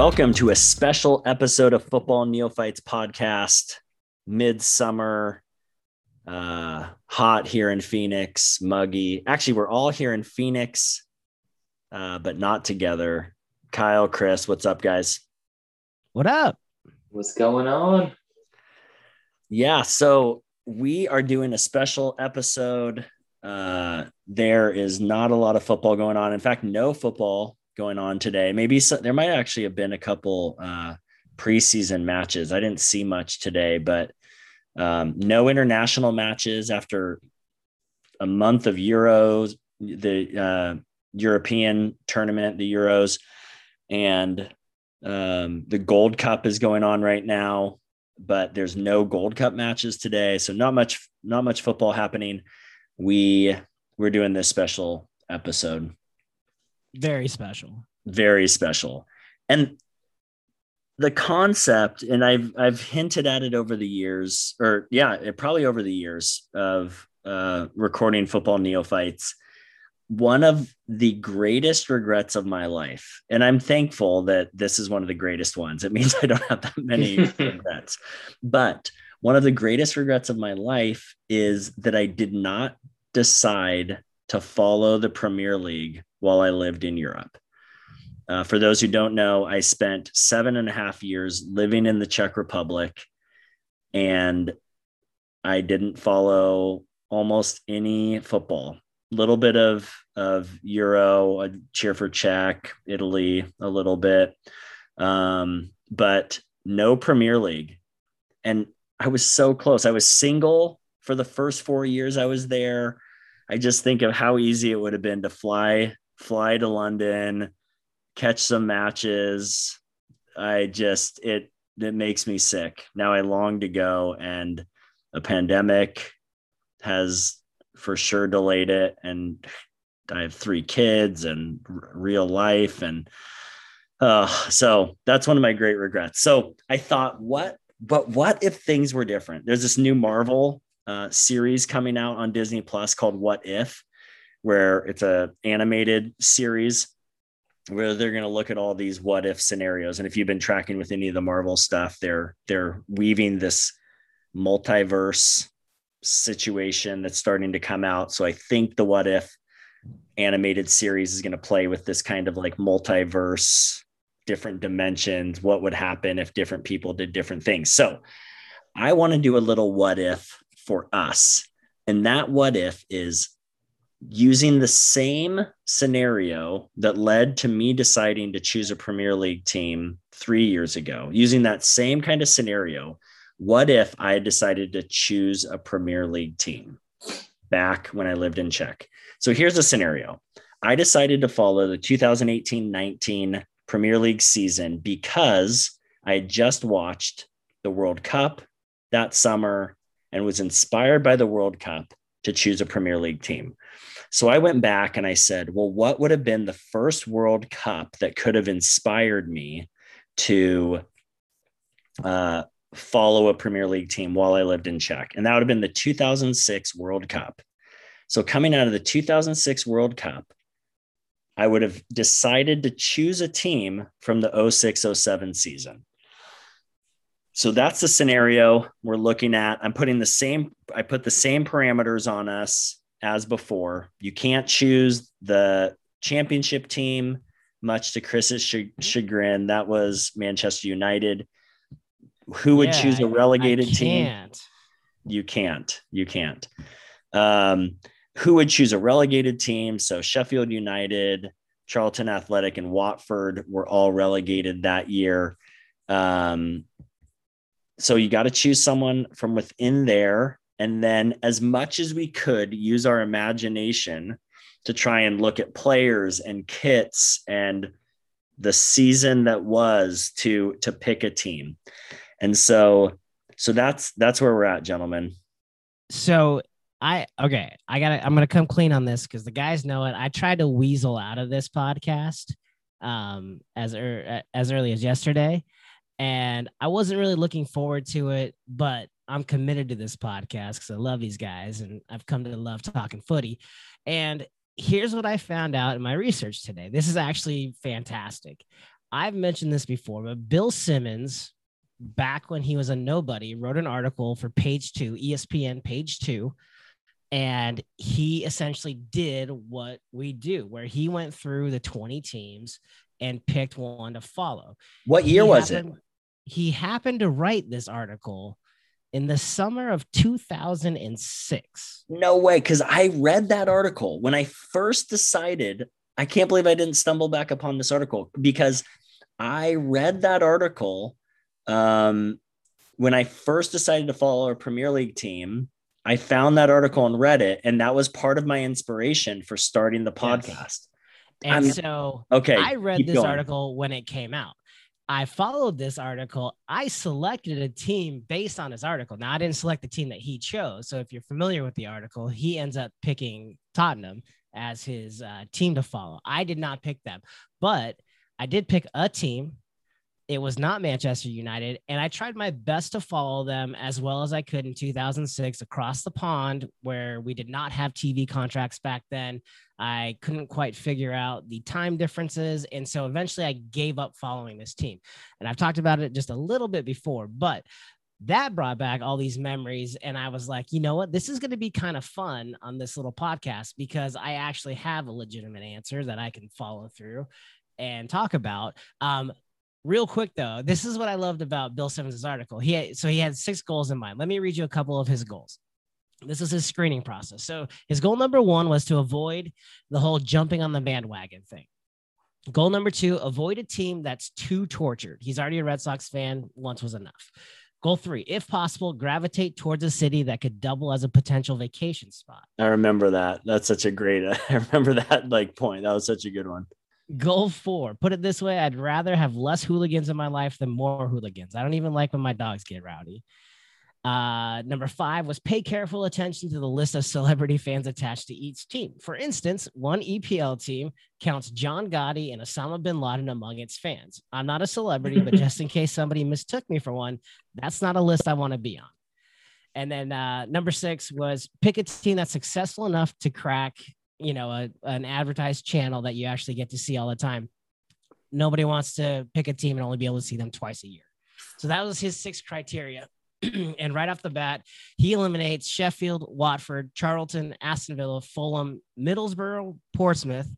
Welcome to a special episode of Football Neophytes podcast. Midsummer, uh, hot here in Phoenix, muggy. Actually, we're all here in Phoenix, uh, but not together. Kyle, Chris, what's up, guys? What up? What's going on? Yeah, so we are doing a special episode. Uh, there is not a lot of football going on. In fact, no football going on today. Maybe there might actually have been a couple uh, preseason matches. I didn't see much today, but um, no international matches after a month of Euros, the uh, European tournament, the Euros, and um, the Gold Cup is going on right now. But there's no Gold Cup matches today, so not much, not much football happening. We we're doing this special episode very special. Very special. And the concept, and I've I've hinted at it over the years, or yeah, it, probably over the years of uh, recording football neophytes. One of the greatest regrets of my life, and I'm thankful that this is one of the greatest ones. It means I don't have that many regrets, but one of the greatest regrets of my life is that I did not decide to follow the Premier League while I lived in Europe. Uh, for those who don't know, I spent seven and a half years living in the Czech Republic, and I didn't follow almost any football. Little bit of of Euro, a cheer for Czech, Italy, a little bit, um, but no Premier League. And I was so close. I was single for the first four years I was there. I just think of how easy it would have been to fly fly to London, catch some matches. I just it it makes me sick. Now I long to go and a pandemic has for sure delayed it and I have three kids and r- real life and uh so that's one of my great regrets. So I thought what but what if things were different? There's this new Marvel uh, series coming out on Disney Plus called What If where it's a animated series where they're going to look at all these what if scenarios. And if you've been tracking with any of the marvel stuff they're they're weaving this multiverse situation that's starting to come out. So i think the what if animated series is going to play with this kind of like multiverse different dimensions what would happen if different people did different things. So i want to do a little what if for us and that what if is using the same scenario that led to me deciding to choose a Premier League team three years ago, using that same kind of scenario, what if I had decided to choose a Premier League team back when I lived in Czech? So here's a scenario I decided to follow the 2018 19 Premier League season because I had just watched the World Cup that summer and was inspired by the World Cup to choose a Premier League team. So I went back and I said, well, what would have been the first World Cup that could have inspired me to uh, follow a Premier League team while I lived in Czech? And that would have been the 2006 World Cup. So coming out of the 2006 World Cup, I would have decided to choose a team from the 06 07 season. So that's the scenario we're looking at. I'm putting the same, I put the same parameters on us as before. You can't choose the championship team, much to Chris's chagrin. That was Manchester United. Who would yeah, choose a relegated team? You can't. You can't. Um, who would choose a relegated team? So Sheffield United, Charlton Athletic, and Watford were all relegated that year. Um, so you got to choose someone from within there and then as much as we could use our imagination to try and look at players and kits and the season that was to to pick a team. And so so that's that's where we're at gentlemen. So i okay i gotta i'm gonna come clean on this because the guys know it. I tried to weasel out of this podcast um as er, as early as yesterday and i wasn't really looking forward to it but I'm committed to this podcast because I love these guys and I've come to love talking footy. And here's what I found out in my research today. This is actually fantastic. I've mentioned this before, but Bill Simmons, back when he was a nobody, wrote an article for page two, ESPN page two. And he essentially did what we do, where he went through the 20 teams and picked one to follow. What year He was happened- it? He happened to write this article in the summer of 2006. No way, because I read that article when I first decided. I can't believe I didn't stumble back upon this article because I read that article um, when I first decided to follow a Premier League team. I found that article on Reddit, and that was part of my inspiration for starting the Yes. podcast. And I'm- so Okay, I read this going. article when it came out. I followed this article. I selected a team based on his article. Now, I didn't select the team that he chose. So, if you're familiar with the article, he ends up picking Tottenham as his uh, team to follow. I did not pick them, but I did pick a team. It was not Manchester United. And I tried my best to follow them as well as I could in 2006 across the pond, where we did not have TV contracts back then. I couldn't quite figure out the time differences. And so eventually I gave up following this team. And I've talked about it just a little bit before, but that brought back all these memories. And I was like, you know what? This is going to be kind of fun on this little podcast because I actually have a legitimate answer that I can follow through and talk about. Um, real quick though, this is what I loved about Bill Simmons' article. He had, so he had six goals in mind. Let me read you a couple of his goals. This is his screening process. So his goal number one was to avoid the whole jumping on the bandwagon thing. Goal number two, avoid a team that's too tortured. He's already a Red Sox fan. Once was enough. Goal three, if possible, gravitate towards a city that could double as a potential vacation spot. I remember that. That's such a great. I remember that like point. That was such a good one. Goal four, put it this way I'd rather have less hooligans in my life than more hooligans. I don't even like when my dogs get rowdy. Uh, number five was pay careful attention to the list of celebrity fans attached to each team. For instance, one EPL team counts John Gotti and Osama bin Laden among its fans. I'm not a celebrity, but just in case somebody mistook me for one, that's not a list I want to be on. And then uh, number six was pick a team that's successful enough to crack, you know, a, an advertised channel that you actually get to see all the time. Nobody wants to pick a team and only be able to see them twice a year. So that was his six criteria. and right off the bat, he eliminates Sheffield, Watford, Charlton, Aston Villa, Fulham, Middlesbrough, Portsmouth,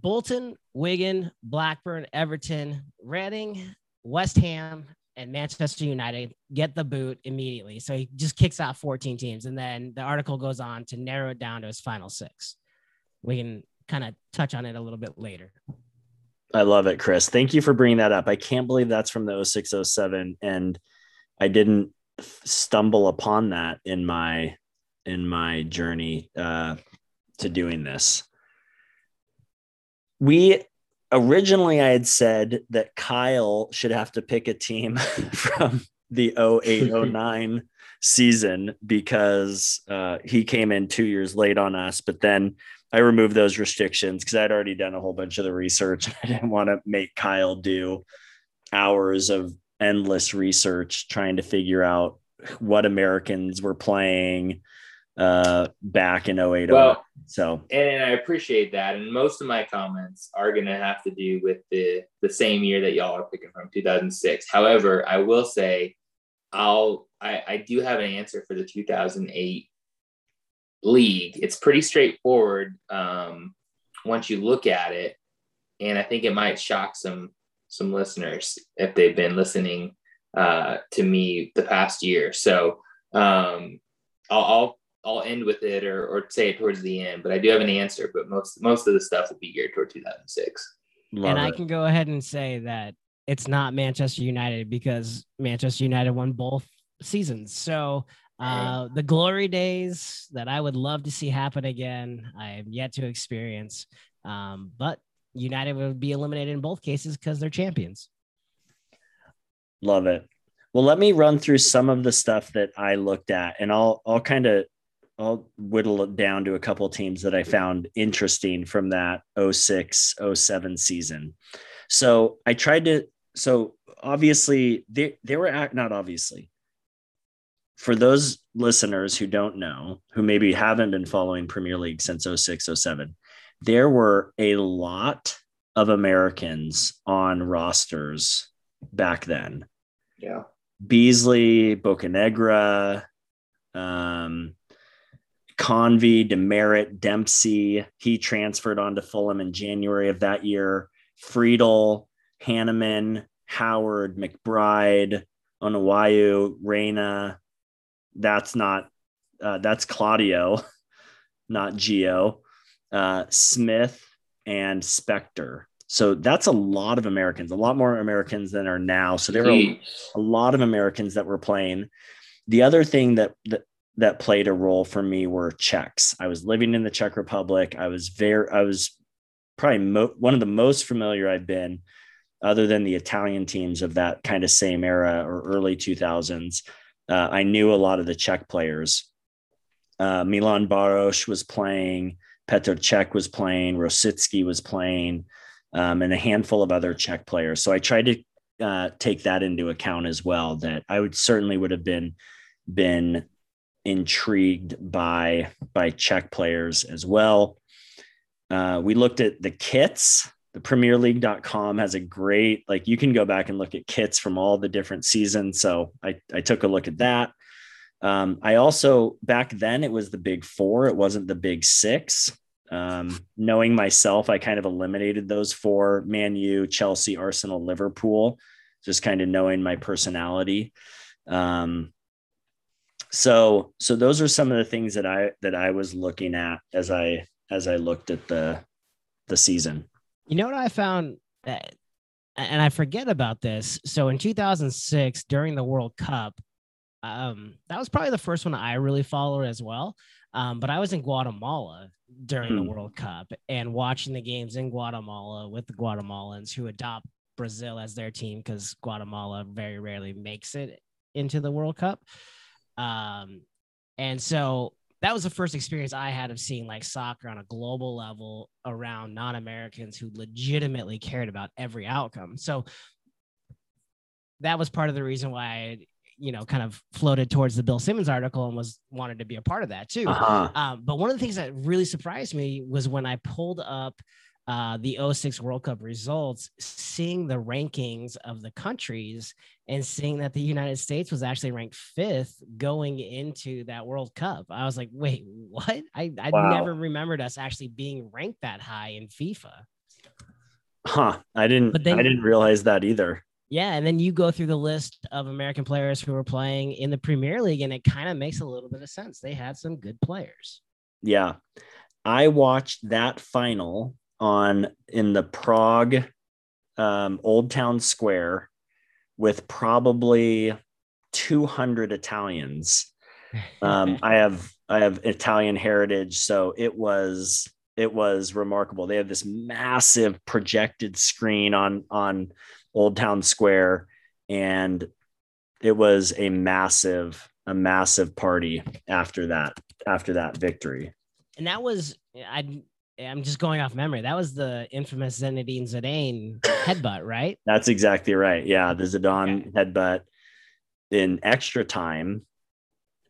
Bolton, Wigan, Blackburn, Everton, Reading, West Ham, and Manchester United get the boot immediately. So he just kicks out 14 teams. And then the article goes on to narrow it down to his final six. We can kind of touch on it a little bit later. I love it, Chris. Thank you for bringing that up. I can't believe that's from the 0607 and I didn't stumble upon that in my in my journey uh, to doing this. We originally I had said that Kyle should have to pick a team from the 0809 season because uh, he came in two years late on us, but then I removed those restrictions because I'd already done a whole bunch of the research. I didn't want to make Kyle do hours of endless research trying to figure out what Americans were playing uh, back in 08. Well, so and I appreciate that. And most of my comments are going to have to do with the the same year that y'all are picking from, 2006. However, I will say, I'll I, I do have an answer for the 2008 league. It's pretty straightforward um, once you look at it, and I think it might shock some some listeners if they've been listening uh, to me the past year. So um, I'll, I'll I'll end with it or, or say it towards the end, but I do have an answer. But most most of the stuff will be geared toward 2006. love and I can go ahead and say that it's not Manchester United because Manchester United won both seasons. So uh, the glory days that I would love to see happen again, I have yet to experience. Um, but United would be eliminated in both cases because they're champions. Love it. Well, let me run through some of the stuff that I looked at, and I'll I'll kind of I'll whittle it down to a couple teams that I found interesting from that 06 07 season. So I tried to so obviously they they were at, not obviously for those listeners who don't know who maybe haven't been following Premier League since 06 07 there were a lot of Americans on rosters back then. Yeah. Beasley, Bocanegra, um, Convey, DeMerit, Dempsey. He transferred on to Fulham in January of that year. Friedel, Hahnemann, Howard, McBride, Onyewu, Reyna. That's not, uh, that's Claudio, not Gio. Uh, Smith and Spector. So that's a lot of Americans, a lot more Americans than are now. So there were a, a lot of Americans that were playing. The other thing that, that that played a role for me were Czechs. I was living in the Czech Republic. I was very, I was probably mo- one of the most familiar I've been, other than the Italian teams of that kind of same era or early 2000s. Uh, I knew a lot of the Czech players. Uh, Milan Baros was playing, Petr Cech was playing, Rosicky was playing, um, and a handful of other Czech players. So I tried to uh, take that into account as well. That I would certainly would have been been intrigued by by Czech players as well. Uh, we looked at the kits. The PremierLeague.com has a great like you can go back and look at kits from all the different seasons. So I I took a look at that. Um, I also back then it was the big four. It wasn't the big six. Um, knowing myself, I kind of eliminated those four: Man U, Chelsea, Arsenal, Liverpool. Just kind of knowing my personality. Um, so so those are some of the things that i that i was looking at as i as i looked at the the season you know what i found that and i forget about this so in 2006 during the world cup um that was probably the first one i really followed as well um but i was in guatemala during hmm. the world cup and watching the games in guatemala with the guatemalans who adopt brazil as their team because guatemala very rarely makes it into the world cup um, and so that was the first experience I had of seeing like soccer on a global level around non Americans who legitimately cared about every outcome. So that was part of the reason why I, you know, kind of floated towards the Bill Simmons article and was wanted to be a part of that too. Uh-huh. Um, but one of the things that really surprised me was when I pulled up uh, the 06 World Cup results, seeing the rankings of the countries and seeing that the United States was actually ranked fifth going into that World Cup. I was like, wait, what? I, I wow. never remembered us actually being ranked that high in FIFA. Huh. I didn't then, I didn't realize that either. Yeah, and then you go through the list of American players who were playing in the Premier League, and it kind of makes a little bit of sense. They had some good players. Yeah. I watched that final on in the Prague um, Old Town Square with probably 200 Italians. Um, I have I have Italian heritage, so it was it was remarkable. They have this massive projected screen on on Old Town Square, and it was a massive a massive party after that after that victory. And that was I I'm just going off memory. That was the infamous Zinedine Zidane headbutt, right? That's exactly right. Yeah, the Zidane okay. headbutt in extra time,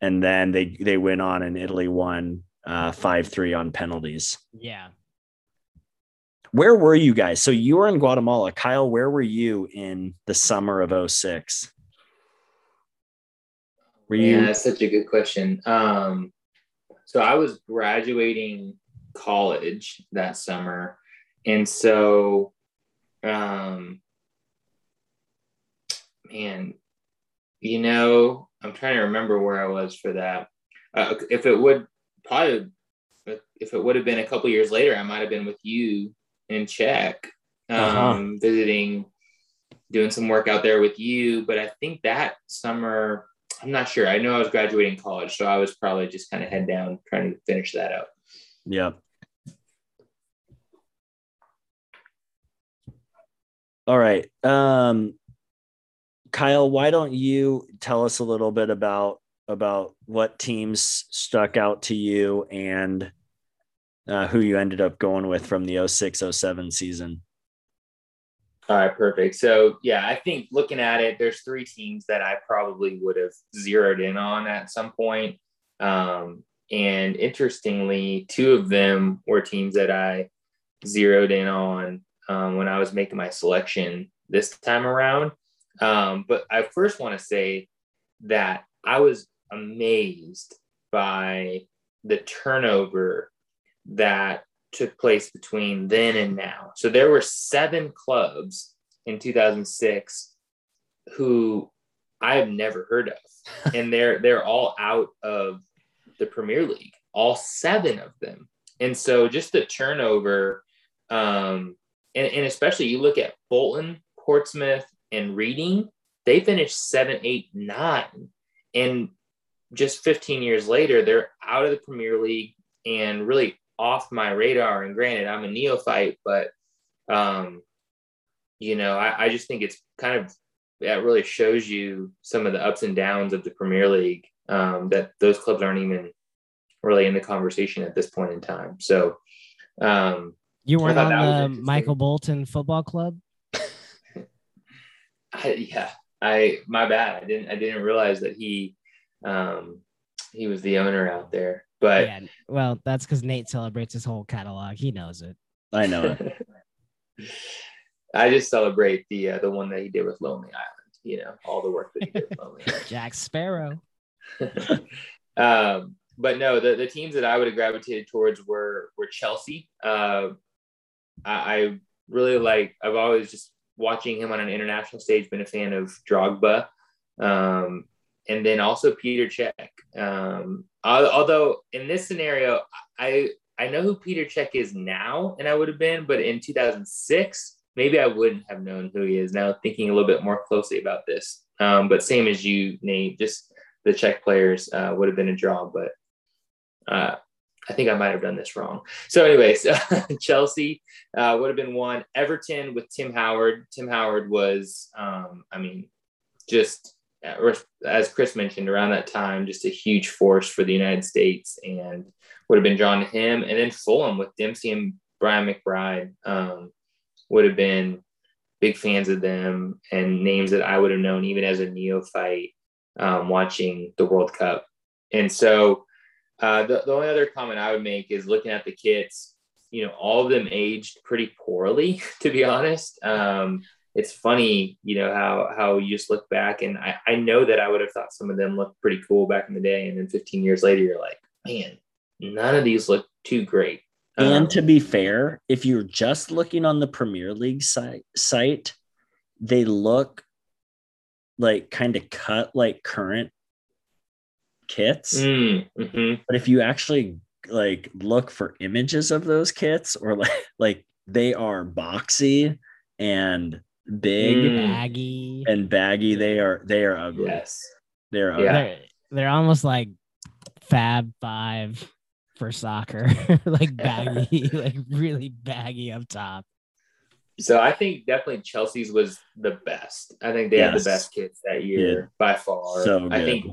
and then they they went on and Italy won uh, five three on penalties. Yeah. Where were you guys? So you were in Guatemala, Kyle. Where were you in the summer of 06? Were you? Yeah, that's such a good question. Um, so I was graduating college that summer. And so, um, man, you know, I'm trying to remember where I was for that. Uh, if it would probably, if it would have been a couple years later, I might have been with you in Czech, um, uh-huh. visiting, doing some work out there with you. But I think that summer, I'm not sure. I know I was graduating college, so I was probably just kind of head down trying to finish that up. Yeah. All right. Um, Kyle, why don't you tell us a little bit about about what teams stuck out to you and uh, who you ended up going with from the 06 07 season? All right, perfect. So, yeah, I think looking at it, there's three teams that I probably would have zeroed in on at some point. Um, and interestingly, two of them were teams that I zeroed in on um, when I was making my selection this time around. Um, but I first want to say that I was amazed by the turnover that took place between then and now. So there were seven clubs in 2006 who I have never heard of, and they're they're all out of the Premier League, all seven of them. And so just the turnover, um, and, and especially you look at Bolton, Portsmouth, and Reading, they finished seven, eight, nine, and just 15 years later, they're out of the Premier League and really off my radar. And granted, I'm a neophyte, but um, you know, I, I just think it's kind of that really shows you some of the ups and downs of the Premier League. Um, that those clubs aren't even really in the conversation at this point in time. So, um, you weren't on the Michael Bolton Football Club. I, yeah, I my bad. I didn't I didn't realize that he um, he was the owner out there. But yeah, well, that's because Nate celebrates his whole catalog. He knows it. I know it. I just celebrate the uh, the one that he did with Lonely Island. You know, all the work that he did with Lonely Island. Jack Sparrow. um, but no, the, the teams that I would have gravitated towards were were Chelsea. Uh, I, I really like. I've always just watching him on an international stage been a fan of Drogba. Um, and then also Peter Cech. Um, although in this scenario, I I know who Peter Cech is now, and I would have been, but in 2006, maybe I wouldn't have known who he is. Now thinking a little bit more closely about this, um, but same as you, Nate, just the Czech players uh, would have been a draw, but uh, I think I might have done this wrong. So, anyways, Chelsea uh, would have been one. Everton with Tim Howard. Tim Howard was, um, I mean, just as Chris mentioned, around that time, just a huge force for the United States and would have been drawn to him. And then Fulham with Dempsey and Brian McBride um, would have been big fans of them and names that I would have known even as a neophyte um, watching the World Cup. And so uh, the, the only other comment I would make is looking at the kits, you know, all of them aged pretty poorly, to be honest. Um, it's funny, you know, how how you just look back and I, I know that I would have thought some of them looked pretty cool back in the day. And then 15 years later, you're like, man, none of these look too great. And um, to be fair, if you're just looking on the Premier League site, site they look like kind of cut like current kits. Mm, mm-hmm. But if you actually like look for images of those kits or like like they are boxy and big mm. baggy and baggy they are they are ugly yes they're ugly. Yeah. They're, they're almost like fab five for soccer like baggy like really baggy up top so i think definitely chelsea's was the best i think they yes. had the best kids that year yeah. by far so i think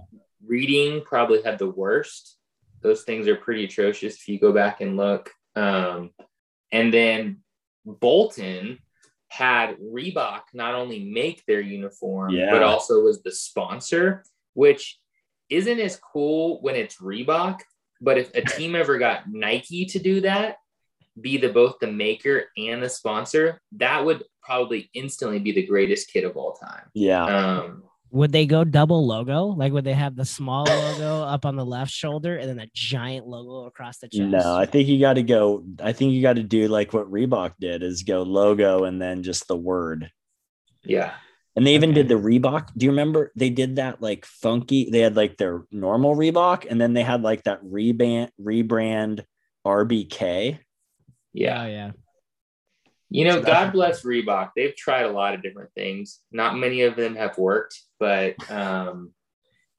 reading probably had the worst those things are pretty atrocious if you go back and look um, and then bolton had Reebok not only make their uniform, yeah. but also was the sponsor, which isn't as cool when it's Reebok. But if a team ever got Nike to do that, be the both the maker and the sponsor, that would probably instantly be the greatest kit of all time. Yeah. Um, would they go double logo? Like would they have the small logo up on the left shoulder and then a giant logo across the chest? No, I think you got to go. I think you got to do like what Reebok did is go logo and then just the word. Yeah. And they even okay. did the Reebok. Do you remember they did that like funky? They had like their normal Reebok and then they had like that rebrand rebrand RBK. Yeah. Oh, yeah. You know, God bless Reebok. They've tried a lot of different things. Not many of them have worked, but um,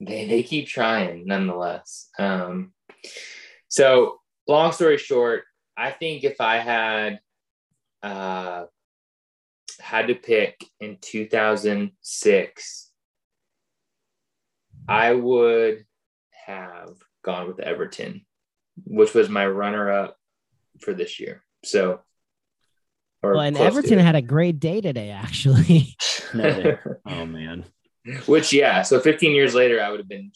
they they keep trying nonetheless. Um, so, long story short, I think if I had uh, had to pick in 2006, I would have gone with Everton, which was my runner up for this year. So well, and Everton had a great day today, actually. no, oh man. Which yeah, so 15 years later, I would have been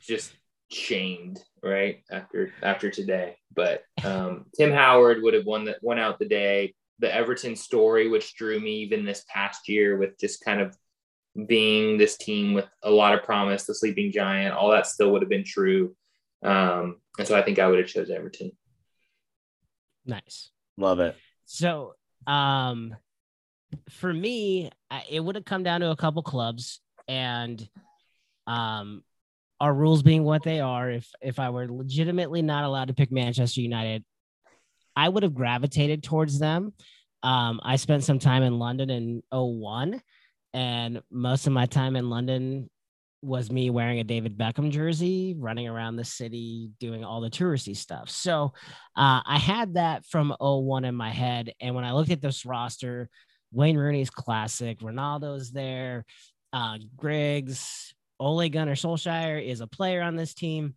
just shamed, right after after today. But um, Tim Howard would have won that won out the day. the Everton story, which drew me even this past year with just kind of being this team with a lot of promise, the sleeping giant, all that still would have been true. Um, and so I think I would have chose Everton. Nice. Love it. So, um, for me, it would have come down to a couple clubs and, um, our rules being what they are. If if I were legitimately not allowed to pick Manchester United, I would have gravitated towards them. Um, I spent some time in London in 01, and most of my time in London was me wearing a David Beckham jersey, running around the city, doing all the touristy stuff. So uh, I had that from 01 in my head. And when I looked at this roster, Wayne Rooney's classic, Ronaldo's there, uh, Giggs, Ole Gunnar Solskjaer is a player on this team.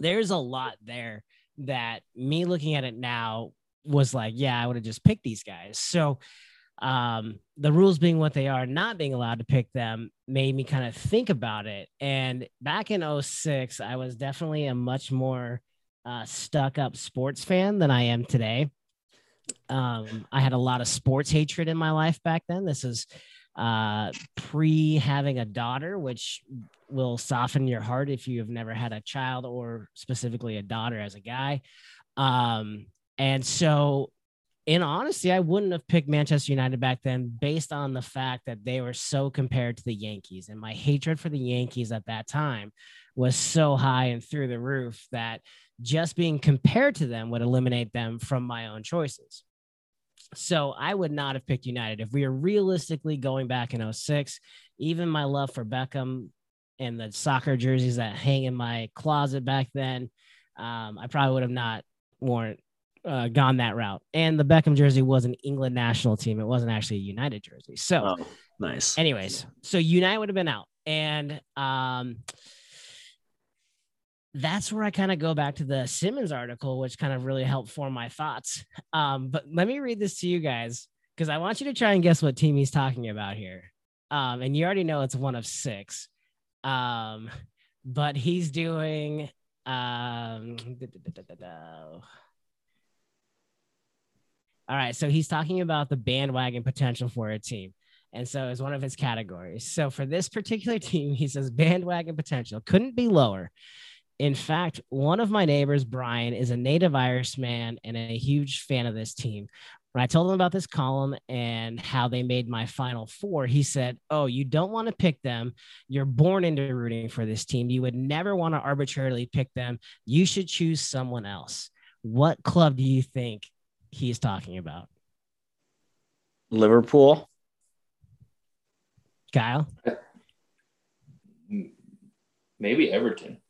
There's a lot there that me looking at it now was like, yeah, I would have just picked these guys. So um, the rules being what they are, not being allowed to pick them made me kind of think about it. And back in 06, I was definitely a much more uh, stuck up sports fan than I am today. Um, I had a lot of sports hatred in my life back then. This is uh, pre having a daughter, which will soften your heart if you have never had a child or specifically a daughter as a guy. Um, and so, in honesty, I wouldn't have picked Manchester United back then based on the fact that they were so compared to the Yankees. And my hatred for the Yankees at that time was so high and through the roof that just being compared to them would eliminate them from my own choices. So I would not have picked United. If we are realistically going back in 06, even my love for Beckham and the soccer jerseys that hang in my closet back then, um, I probably would have not worn uh, gone that route. And the Beckham jersey was an England national team. It wasn't actually a United jersey. So oh, nice. Anyways, so United would have been out. And um, that's where I kind of go back to the Simmons article, which kind of really helped form my thoughts. Um, but let me read this to you guys because I want you to try and guess what team he's talking about here. Um, and you already know it's one of six. Um, but he's doing um all right, so he's talking about the bandwagon potential for a team. And so it's one of his categories. So for this particular team, he says bandwagon potential couldn't be lower. In fact, one of my neighbors, Brian, is a native Irishman and a huge fan of this team. When I told him about this column and how they made my final four, he said, Oh, you don't want to pick them. You're born into rooting for this team. You would never want to arbitrarily pick them. You should choose someone else. What club do you think he's talking about? Liverpool. Kyle? Maybe Everton.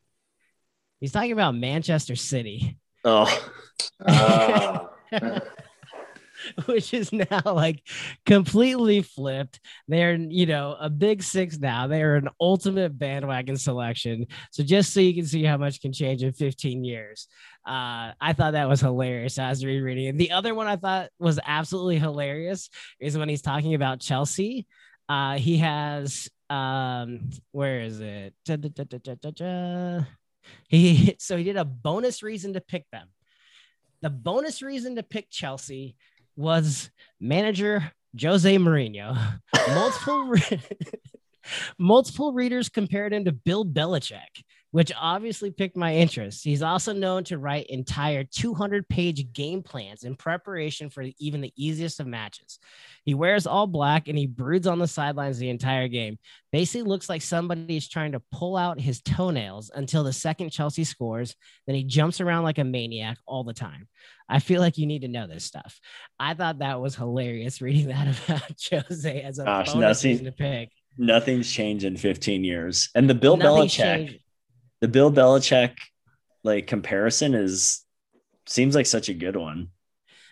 He's talking about Manchester City. Oh. Uh. which is now like completely flipped. They're, you know, a big six now. They are an ultimate bandwagon selection. So just so you can see how much can change in 15 years. Uh, I thought that was hilarious as rereading it. The other one I thought was absolutely hilarious is when he's talking about Chelsea. Uh, he has um, where is it? Da, da, da, he so he did a bonus reason to pick them. The bonus reason to pick Chelsea was manager Jose Mourinho. Multiple re- multiple readers compared him to Bill Belichick, which obviously piqued my interest. He's also known to write entire 200 page game plans in preparation for even the easiest of matches. He wears all black and he broods on the sidelines the entire game. Basically, looks like somebody is trying to pull out his toenails until the second Chelsea scores. Then he jumps around like a maniac all the time. I feel like you need to know this stuff. I thought that was hilarious reading that about Jose as a Gosh, bonus nothing, to pick. Nothing's changed in 15 years. And the Bill Nothing's Belichick, changed. The Bill Belichick like comparison is seems like such a good one.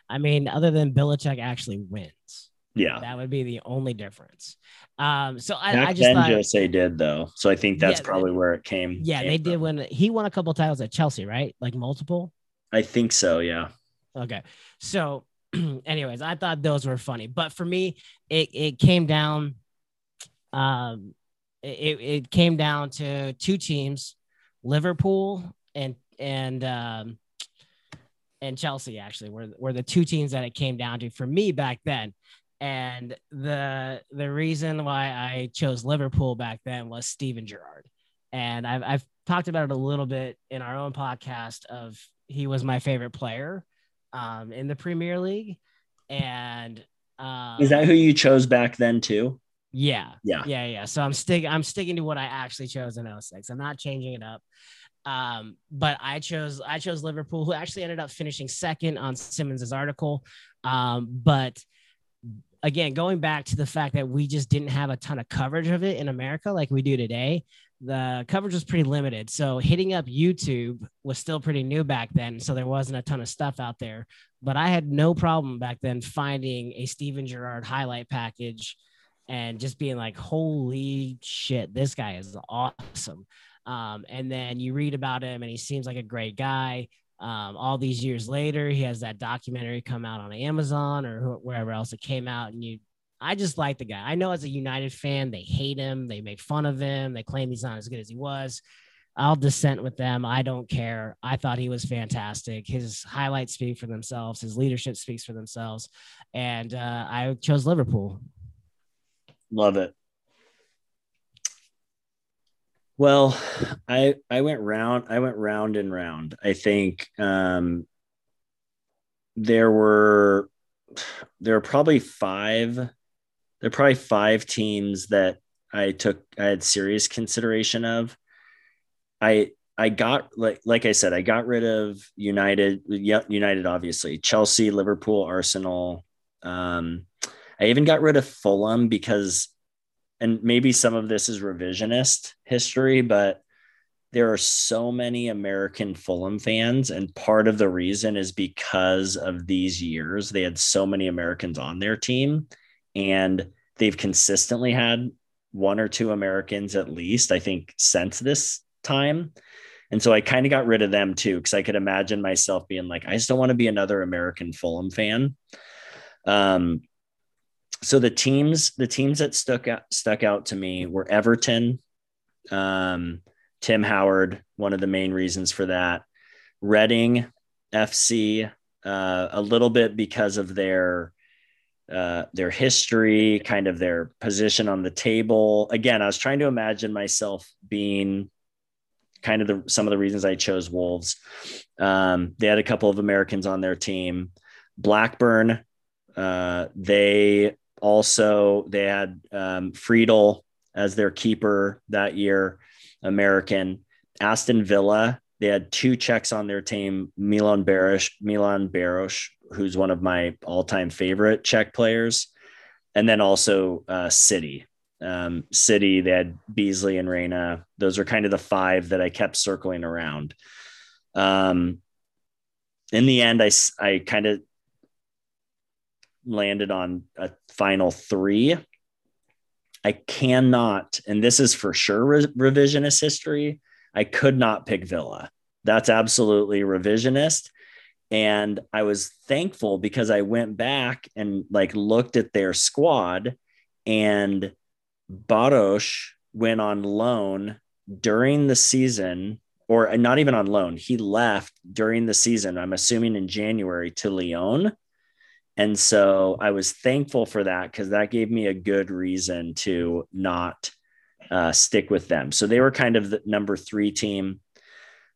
I mean, other than Belichick actually wins. Yeah. That would be the only difference. Um, so I, Back I just thought Jose did though. So I think that's yeah, probably where it came. Yeah, came they from. did when he won a couple titles at Chelsea, right? Like multiple. I think so, yeah. Okay. So anyways, I thought those were funny. But for me, it, it came down um it, it came down to two teams, Liverpool and and um and Chelsea actually were were the two teams that it came down to for me back then. And the the reason why I chose Liverpool back then was Steven Gerrard. And I've I've talked about it a little bit in our own podcast of he was my favorite player um, in the Premier League. And um, is that who you chose back then too? Yeah. Yeah. Yeah. Yeah. So I'm sticking I'm sticking to what I actually chose in 06. I'm not changing it up. Um, but I chose I chose Liverpool, who actually ended up finishing second on Simmons's article. Um, but again, going back to the fact that we just didn't have a ton of coverage of it in America like we do today, the coverage was pretty limited. So hitting up YouTube was still pretty new back then. So there wasn't a ton of stuff out there. But I had no problem back then finding a Steven Gerrard highlight package and just being like, holy shit, this guy is awesome. Um, and then you read about him and he seems like a great guy. Um, all these years later, he has that documentary come out on Amazon or wherever else it came out, and you I just like the guy. I know as a United fan, they hate him, they make fun of him, they claim he's not as good as he was. I'll dissent with them. I don't care. I thought he was fantastic. His highlights speak for themselves. His leadership speaks for themselves. And uh, I chose Liverpool. Love it. Well, I I went round I went round and round. I think um, there were there were probably five there are probably five teams that I took I had serious consideration of. I I got like like I said, I got rid of United, United obviously, Chelsea, Liverpool, Arsenal. Um, I even got rid of Fulham because, and maybe some of this is revisionist history, but there are so many American Fulham fans, and part of the reason is because of these years. They had so many Americans on their team, and they've consistently had one or two Americans at least, I think, since this time. And so I kind of got rid of them too, because I could imagine myself being like, I just don't want to be another American Fulham fan. Um, so the teams, the teams that stuck out stuck out to me were Everton, um, Tim Howard, one of the main reasons for that, Reading FC, uh, a little bit because of their uh, their history, kind of their position on the table. Again, I was trying to imagine myself being kind of the some of the reasons I chose Wolves. Um, they had a couple of Americans on their team. Blackburn, uh, they also they had um, Friedel as their keeper that year, American. Aston Villa, they had two Czechs on their team, Milan Baroš, Milan Baroš, who's one of my all-time favorite Czech players, and then also uh, City. Um, City, they had Beasley and Reyna. Those are kind of the five that I kept circling around. Um, in the end, I, I kind of landed on a final three. I cannot, and this is for sure re- revisionist history. I could not pick Villa. That's absolutely revisionist. And I was thankful because I went back and like looked at their squad and Baroš went on loan during the season or not even on loan. He left during the season, I'm assuming in January to Lyon. And so I was thankful for that because that gave me a good reason to not uh, stick with them. So they were kind of the number three team.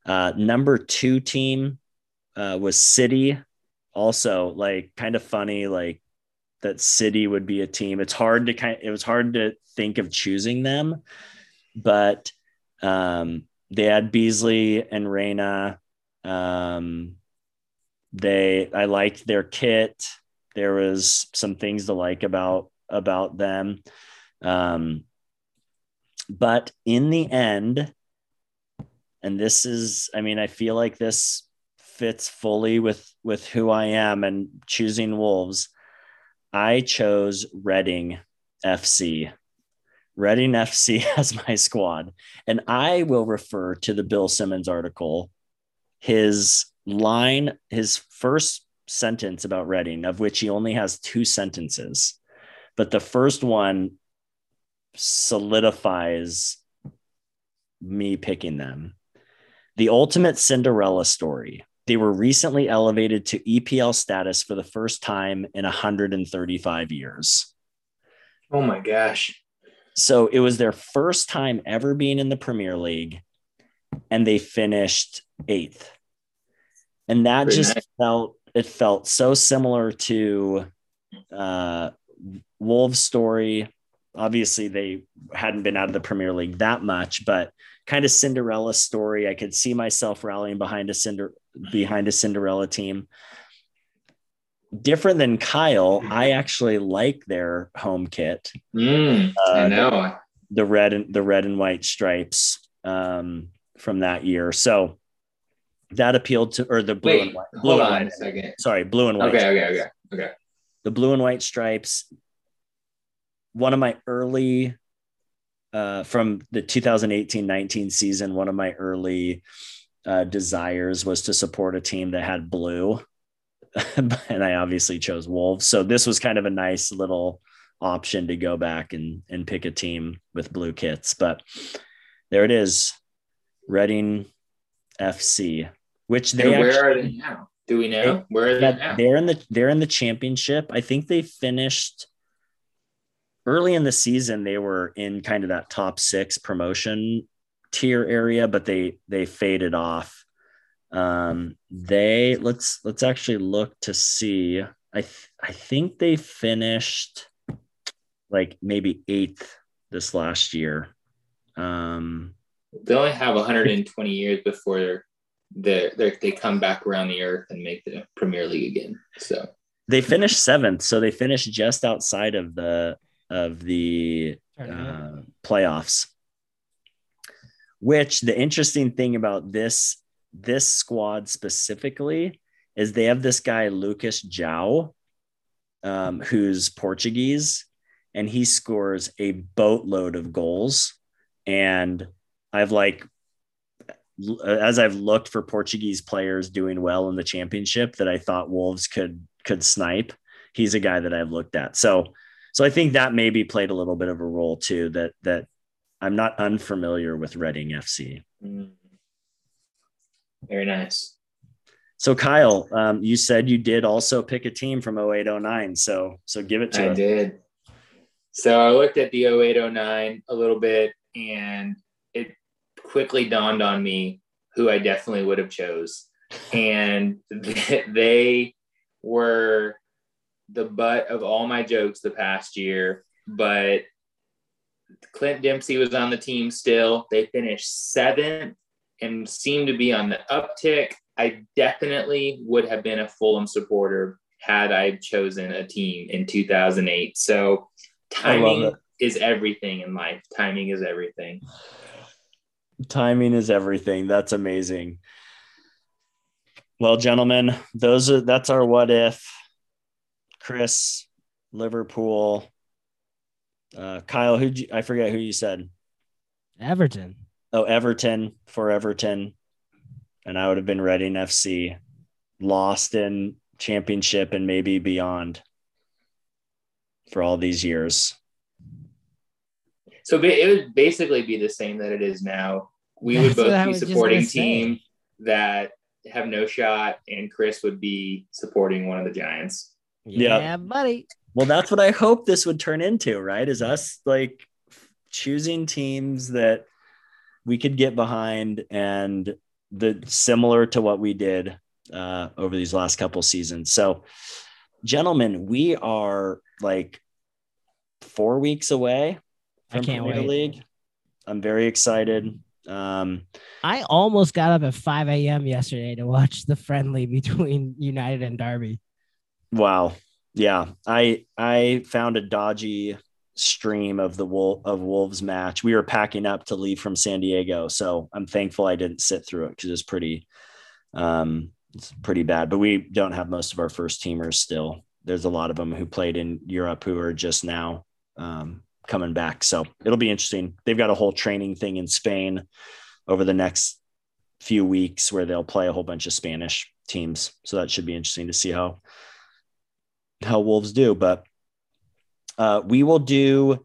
Uh, number two team uh, was City. Also, like kind of funny, like that City would be a team. It's hard to kind. It was hard to think of choosing them, but um, they had Beasley and Reyna. Um, they, I liked their kit. There was some things to like about about them. Um, but in the end, and this is, I mean, I feel like this fits fully with with who I am and choosing Wolves. I chose Reading FC. Reading FC as my squad. And I will refer to the Bill Simmons article. His line, his first sentence about Reading, of which he only has two sentences, but the first one solidifies me picking them. The ultimate Cinderella story. they were recently elevated to EPL status for the first time in 135 years. Oh my gosh. So it was their first time ever being in the Premier League, and they finished eighth. And that Pretty just nice. felt it felt so similar to uh Wolves' story. Obviously, they hadn't been out of the Premier League that much, but kind of Cinderella story. I could see myself rallying behind a Cinder behind a Cinderella team. Different than Kyle, I actually like their home kit Mm, I Uh, know. the red and the red and white stripes um, from that year. So that appealed to, or the blue Wait, and white. Blue hold and on a second. Sorry, blue and white. Okay, okay, okay, okay. The blue and white stripes. One of my early, uh, from the 2018-19 season, one of my early uh, desires was to support a team that had blue, and I obviously chose Wolves. So this was kind of a nice little option to go back and and pick a team with blue kits. But there it is, Reading FC, which And they where actually, are they now? Do we know where are they now? they're in the they're in the championship. I think they finished early in the season. They were in kind of that top six promotion tier area, but they they faded off. Um, they let's let's actually look to see. I th- I think they finished like maybe eighth this last year. Um, They only have 120 years before they they come back around the earth and make the Premier League again. So they finished seventh, so they finished just outside of the of the uh, playoffs. Which the interesting thing about this this squad specifically is they have this guy Lucas João, um, who's Portuguese, and he scores a boatload of goals. And I've like as I've looked for Portuguese players doing well in the championship that I thought Wolves could could snipe. He's a guy that I've looked at. So so I think that maybe played a little bit of a role too. That that I'm not unfamiliar with Reading FC. mm, very nice. So Kyle, um, you said you did also pick a team from 0809. So so give it to I us. did. So I looked at the 0809 a little bit and quickly dawned on me who I definitely would have chose. And they were the butt of all my jokes the past year, but Clint Dempsey was on the team still. They finished seventh and seemed to be on the uptick. I definitely would have been a Fulham supporter had I chosen a team in 2008. So timing is everything in life. Timing is everything. Timing is everything. That's amazing. Well, gentlemen, those are that's our what if. Chris, Liverpool, uh, Kyle. Who I forget who you said. Everton. Oh, Everton for Everton, and I would have been Reading FC, lost in championship and maybe beyond for all these years. So it would basically be the same that it is now. We would That's what both be supporting gonna say. team that have no shot, and Chris would be supporting one of the Giants. Yeah. Yeah, buddy. Well, that's what I hope this would turn into, right? Is us like choosing teams that we could get behind and the similar to what we did uh, over these last couple seasons. So, gentlemen, we are like four weeks away I from can't Premier wait. League. I'm very excited. Um, I almost got up at 5 a.m. yesterday to watch the friendly between United and Derby. Wow. Yeah. I I found a dodgy stream of the Wolf of Wolves match. We were packing up to leave from San Diego. So I'm thankful I didn't sit through it because it's pretty um it's pretty bad. But we don't have most of our first teamers still. There's a lot of them who played in Europe who are just now um coming back. So it'll be interesting. They've got a whole training thing in Spain over the next few weeks where they'll play a whole bunch of Spanish teams. So that should be interesting to see how how Wolves do. But uh, we will do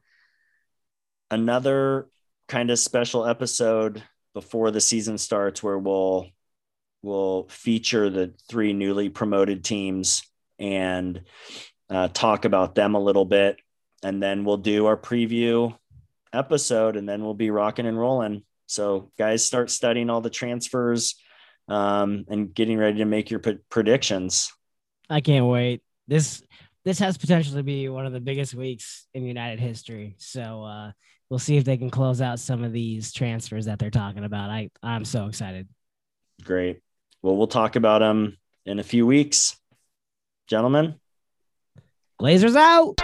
another kind of special episode before the season starts where we'll we'll feature the three newly promoted teams and uh, talk about them a little bit. And then we'll do our preview episode and then we'll be rocking and rolling. So, guys, start studying all the transfers um, and getting ready to make your p- predictions. I can't wait. This this has potential to be one of the biggest weeks in United history. So uh, we'll see if they can close out some of these transfers that they're talking about. I I'm so excited. Great. Well, we'll talk about them in a few weeks, gentlemen. Glazers out.